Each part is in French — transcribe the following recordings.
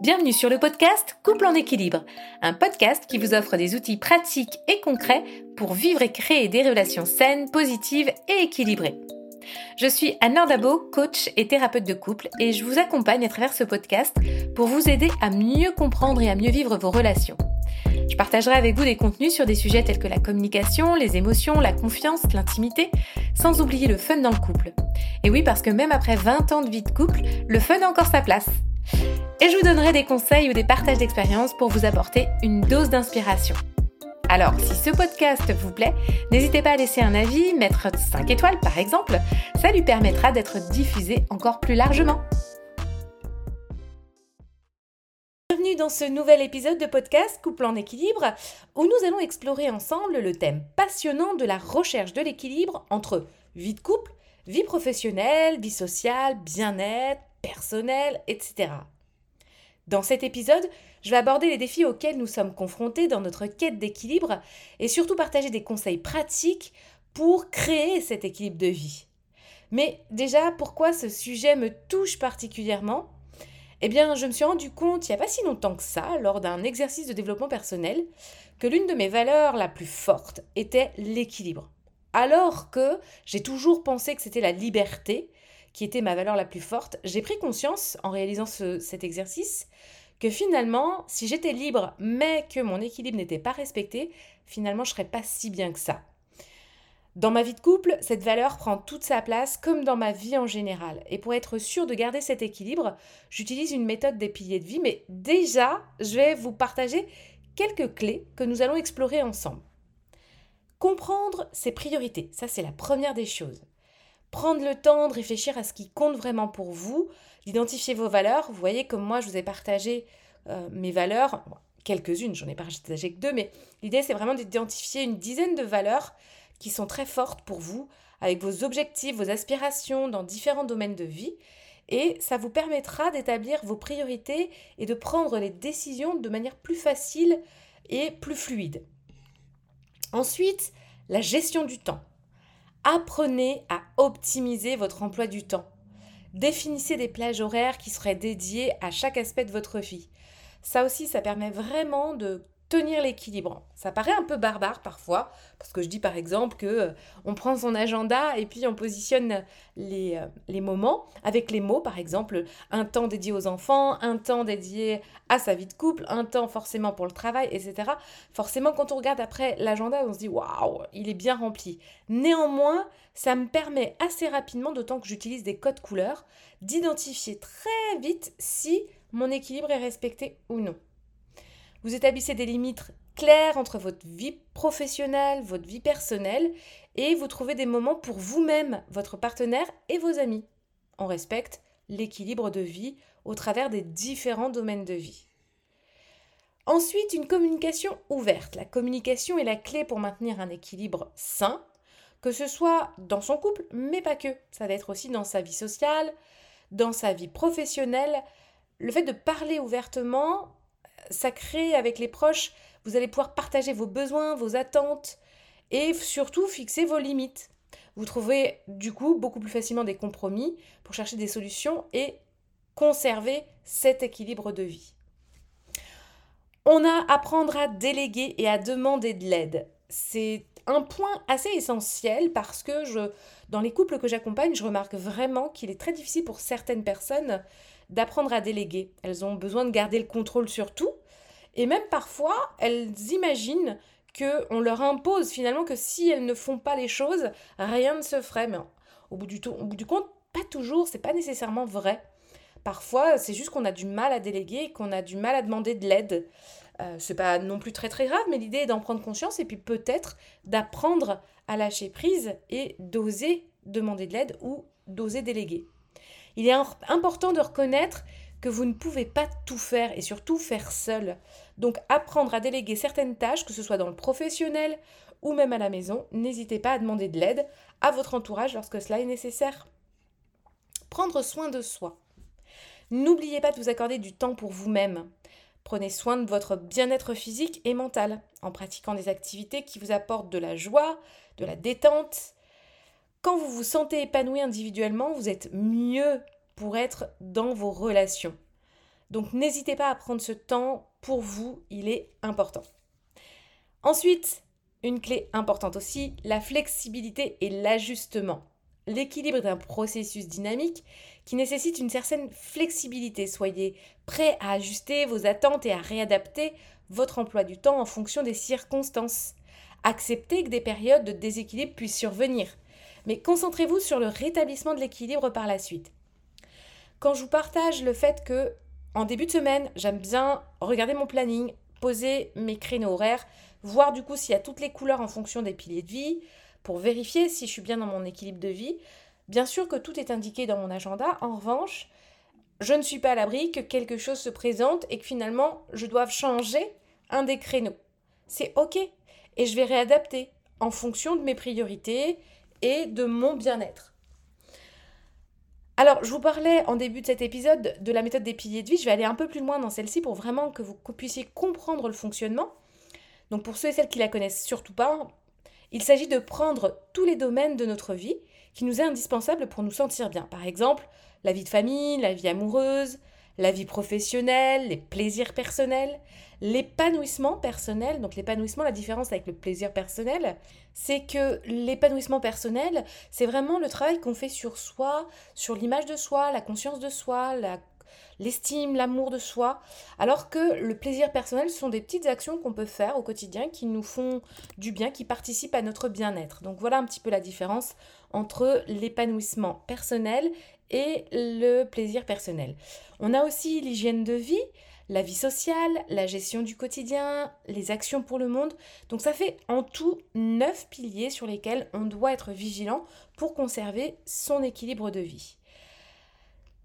Bienvenue sur le podcast Couple en équilibre, un podcast qui vous offre des outils pratiques et concrets pour vivre et créer des relations saines, positives et équilibrées. Je suis Anne Dabo, coach et thérapeute de couple, et je vous accompagne à travers ce podcast pour vous aider à mieux comprendre et à mieux vivre vos relations. Je partagerai avec vous des contenus sur des sujets tels que la communication, les émotions, la confiance, l'intimité, sans oublier le fun dans le couple. Et oui, parce que même après 20 ans de vie de couple, le fun a encore sa place. Et je vous donnerai des conseils ou des partages d'expériences pour vous apporter une dose d'inspiration. Alors, si ce podcast vous plaît, n'hésitez pas à laisser un avis, mettre 5 étoiles par exemple, ça lui permettra d'être diffusé encore plus largement. Bienvenue dans ce nouvel épisode de podcast Couple en équilibre, où nous allons explorer ensemble le thème passionnant de la recherche de l'équilibre entre vie de couple, vie professionnelle, vie sociale, bien-être, personnel, etc. Dans cet épisode, je vais aborder les défis auxquels nous sommes confrontés dans notre quête d'équilibre et surtout partager des conseils pratiques pour créer cet équilibre de vie. Mais déjà, pourquoi ce sujet me touche particulièrement? Eh bien, je me suis rendu compte il n'y a pas si longtemps que ça, lors d'un exercice de développement personnel, que l'une de mes valeurs la plus forte était l'équilibre. Alors que j'ai toujours pensé que c'était la liberté, qui était ma valeur la plus forte, j'ai pris conscience en réalisant cet exercice que finalement, si j'étais libre mais que mon équilibre n'était pas respecté, finalement je serais pas si bien que ça. Dans ma vie de couple, cette valeur prend toute sa place comme dans ma vie en général. Et pour être sûr de garder cet équilibre, j'utilise une méthode des piliers de vie, mais déjà, je vais vous partager quelques clés que nous allons explorer ensemble. Comprendre ses priorités, ça c'est la première des choses prendre le temps de réfléchir à ce qui compte vraiment pour vous, d'identifier vos valeurs. Vous voyez comme moi, je vous ai partagé euh, mes valeurs, quelques-unes, j'en ai partagé que deux, mais l'idée c'est vraiment d'identifier une dizaine de valeurs qui sont très fortes pour vous, avec vos objectifs, vos aspirations dans différents domaines de vie. Et ça vous permettra d'établir vos priorités et de prendre les décisions de manière plus facile et plus fluide. Ensuite, la gestion du temps. Apprenez à optimiser votre emploi du temps. Définissez des plages horaires qui seraient dédiées à chaque aspect de votre vie. Ça aussi, ça permet vraiment de tenir l'équilibre. Ça paraît un peu barbare parfois, parce que je dis par exemple que euh, on prend son agenda et puis on positionne les, euh, les, moments avec les mots, par exemple, un temps dédié aux enfants, un temps dédié à sa vie de couple, un temps forcément pour le travail, etc. Forcément, quand on regarde après l'agenda, on se dit waouh, il est bien rempli. Néanmoins, ça me permet assez rapidement, d'autant que j'utilise des codes couleurs, d'identifier très vite si mon équilibre est respecté ou non. Vous établissez des limites claires entre votre vie professionnelle, votre vie personnelle, et vous trouvez des moments pour vous-même, votre partenaire et vos amis. On respecte l'équilibre de vie au travers des différents domaines de vie. Ensuite, une communication ouverte. La communication est la clé pour maintenir un équilibre sain, que ce soit dans son couple, mais pas que. Ça va être aussi dans sa vie sociale, dans sa vie professionnelle. Le fait de parler ouvertement ça crée avec les proches, vous allez pouvoir partager vos besoins, vos attentes et surtout fixer vos limites. Vous trouvez du coup beaucoup plus facilement des compromis pour chercher des solutions et conserver cet équilibre de vie. On a apprendre à déléguer et à demander de l'aide. C'est un point assez essentiel parce que je, dans les couples que j'accompagne, je remarque vraiment qu'il est très difficile pour certaines personnes d'apprendre à déléguer. Elles ont besoin de garder le contrôle sur tout. Et même parfois, elles imaginent qu'on leur impose finalement que si elles ne font pas les choses, rien ne se ferait. Mais au bout du, au bout du compte, pas toujours, c'est pas nécessairement vrai. Parfois, c'est juste qu'on a du mal à déléguer, qu'on a du mal à demander de l'aide. Euh, c'est pas non plus très très grave, mais l'idée est d'en prendre conscience et puis peut-être d'apprendre à lâcher prise et d'oser demander de l'aide ou d'oser déléguer. Il est important de reconnaître que vous ne pouvez pas tout faire et surtout faire seul. Donc apprendre à déléguer certaines tâches, que ce soit dans le professionnel ou même à la maison, n'hésitez pas à demander de l'aide à votre entourage lorsque cela est nécessaire. Prendre soin de soi. N'oubliez pas de vous accorder du temps pour vous-même. Prenez soin de votre bien-être physique et mental en pratiquant des activités qui vous apportent de la joie, de la détente. Quand vous vous sentez épanoui individuellement, vous êtes mieux pour être dans vos relations. Donc n'hésitez pas à prendre ce temps pour vous, il est important. Ensuite, une clé importante aussi, la flexibilité et l'ajustement. L'équilibre d'un processus dynamique qui nécessite une certaine flexibilité. Soyez prêt à ajuster vos attentes et à réadapter votre emploi du temps en fonction des circonstances. Acceptez que des périodes de déséquilibre puissent survenir, mais concentrez-vous sur le rétablissement de l'équilibre par la suite. Quand je vous partage le fait que en début de semaine, j'aime bien regarder mon planning, poser mes créneaux horaires, voir du coup s'il y a toutes les couleurs en fonction des piliers de vie, pour vérifier si je suis bien dans mon équilibre de vie. Bien sûr que tout est indiqué dans mon agenda. En revanche, je ne suis pas à l'abri que quelque chose se présente et que finalement je doive changer un des créneaux. C'est OK. Et je vais réadapter en fonction de mes priorités et de mon bien-être. Alors, je vous parlais en début de cet épisode de la méthode des piliers de vie. Je vais aller un peu plus loin dans celle-ci pour vraiment que vous puissiez comprendre le fonctionnement. Donc, pour ceux et celles qui la connaissent surtout pas, il s'agit de prendre tous les domaines de notre vie qui nous est indispensable pour nous sentir bien. Par exemple, la vie de famille, la vie amoureuse, la vie professionnelle, les plaisirs personnels, l'épanouissement personnel. Donc l'épanouissement, la différence avec le plaisir personnel, c'est que l'épanouissement personnel, c'est vraiment le travail qu'on fait sur soi, sur l'image de soi, la conscience de soi, la l'estime, l'amour de soi, alors que le plaisir personnel, sont des petites actions qu'on peut faire au quotidien qui nous font du bien, qui participent à notre bien-être. Donc voilà un petit peu la différence entre l'épanouissement personnel et le plaisir personnel. On a aussi l'hygiène de vie, la vie sociale, la gestion du quotidien, les actions pour le monde. Donc ça fait en tout neuf piliers sur lesquels on doit être vigilant pour conserver son équilibre de vie.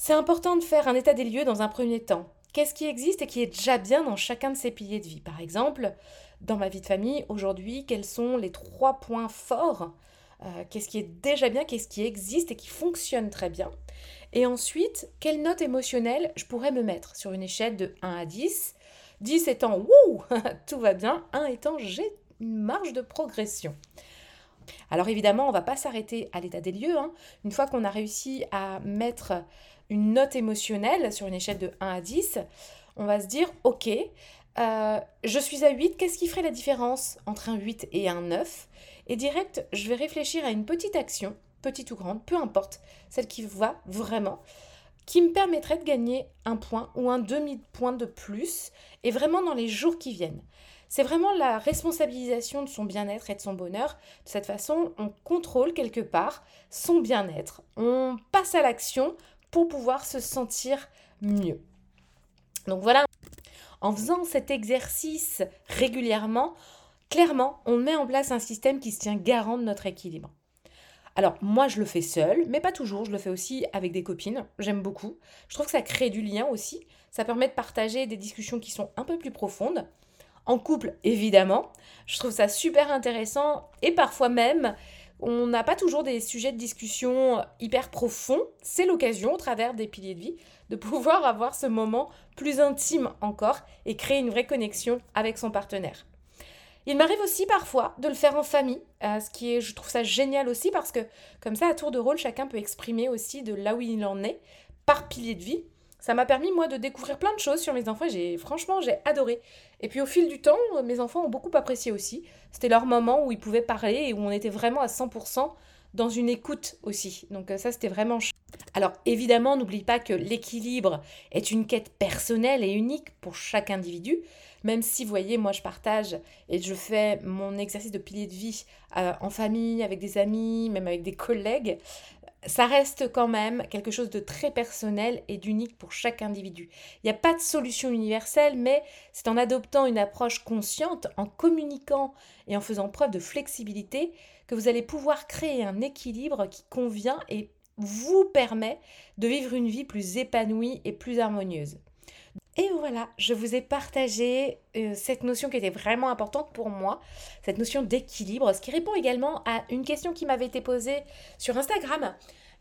C'est important de faire un état des lieux dans un premier temps. Qu'est-ce qui existe et qui est déjà bien dans chacun de ces piliers de vie? Par exemple, dans ma vie de famille, aujourd'hui, quels sont les trois points forts euh, Qu'est-ce qui est déjà bien Qu'est-ce qui existe et qui fonctionne très bien? Et ensuite, quelle note émotionnelle je pourrais me mettre? Sur une échelle de 1 à 10 10 étant wouh, tout va bien, 1 étant j'ai une marge de progression. Alors évidemment, on ne va pas s'arrêter à l'état des lieux. Hein. Une fois qu'on a réussi à mettre une note émotionnelle sur une échelle de 1 à 10, on va se dire, ok, euh, je suis à 8, qu'est-ce qui ferait la différence entre un 8 et un 9 Et direct, je vais réfléchir à une petite action, petite ou grande, peu importe, celle qui va vraiment, qui me permettrait de gagner un point ou un demi-point de plus, et vraiment dans les jours qui viennent. C'est vraiment la responsabilisation de son bien-être et de son bonheur. De cette façon, on contrôle quelque part son bien-être. On passe à l'action pour pouvoir se sentir mieux. Donc voilà, en faisant cet exercice régulièrement, clairement, on met en place un système qui se tient garant de notre équilibre. Alors moi je le fais seul, mais pas toujours, je le fais aussi avec des copines, j'aime beaucoup. Je trouve que ça crée du lien aussi, ça permet de partager des discussions qui sont un peu plus profondes. En couple, évidemment, je trouve ça super intéressant et parfois même on n'a pas toujours des sujets de discussion hyper profonds. C'est l'occasion, au travers des piliers de vie, de pouvoir avoir ce moment plus intime encore et créer une vraie connexion avec son partenaire. Il m'arrive aussi parfois de le faire en famille, euh, ce qui est, je trouve ça génial aussi parce que comme ça, à tour de rôle, chacun peut exprimer aussi de là où il en est par pilier de vie. Ça m'a permis, moi, de découvrir plein de choses sur mes enfants. J'ai, franchement, j'ai adoré. Et puis, au fil du temps, mes enfants ont beaucoup apprécié aussi. C'était leur moment où ils pouvaient parler et où on était vraiment à 100% dans une écoute aussi. Donc, euh, ça, c'était vraiment Alors, évidemment, n'oublie pas que l'équilibre est une quête personnelle et unique pour chaque individu. Même si, vous voyez, moi, je partage et je fais mon exercice de pilier de vie euh, en famille, avec des amis, même avec des collègues ça reste quand même quelque chose de très personnel et d'unique pour chaque individu. Il n'y a pas de solution universelle, mais c'est en adoptant une approche consciente, en communiquant et en faisant preuve de flexibilité que vous allez pouvoir créer un équilibre qui convient et vous permet de vivre une vie plus épanouie et plus harmonieuse. Et voilà, je vous ai partagé euh, cette notion qui était vraiment importante pour moi, cette notion d'équilibre, ce qui répond également à une question qui m'avait été posée sur Instagram.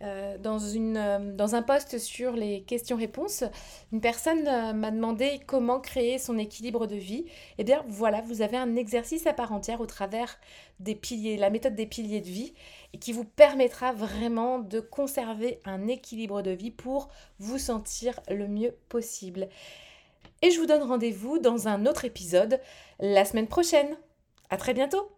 Euh, dans, une, euh, dans un post sur les questions-réponses, une personne euh, m'a demandé comment créer son équilibre de vie. Eh bien voilà, vous avez un exercice à part entière au travers des piliers, la méthode des piliers de vie, et qui vous permettra vraiment de conserver un équilibre de vie pour vous sentir le mieux possible. Et je vous donne rendez-vous dans un autre épisode la semaine prochaine. À très bientôt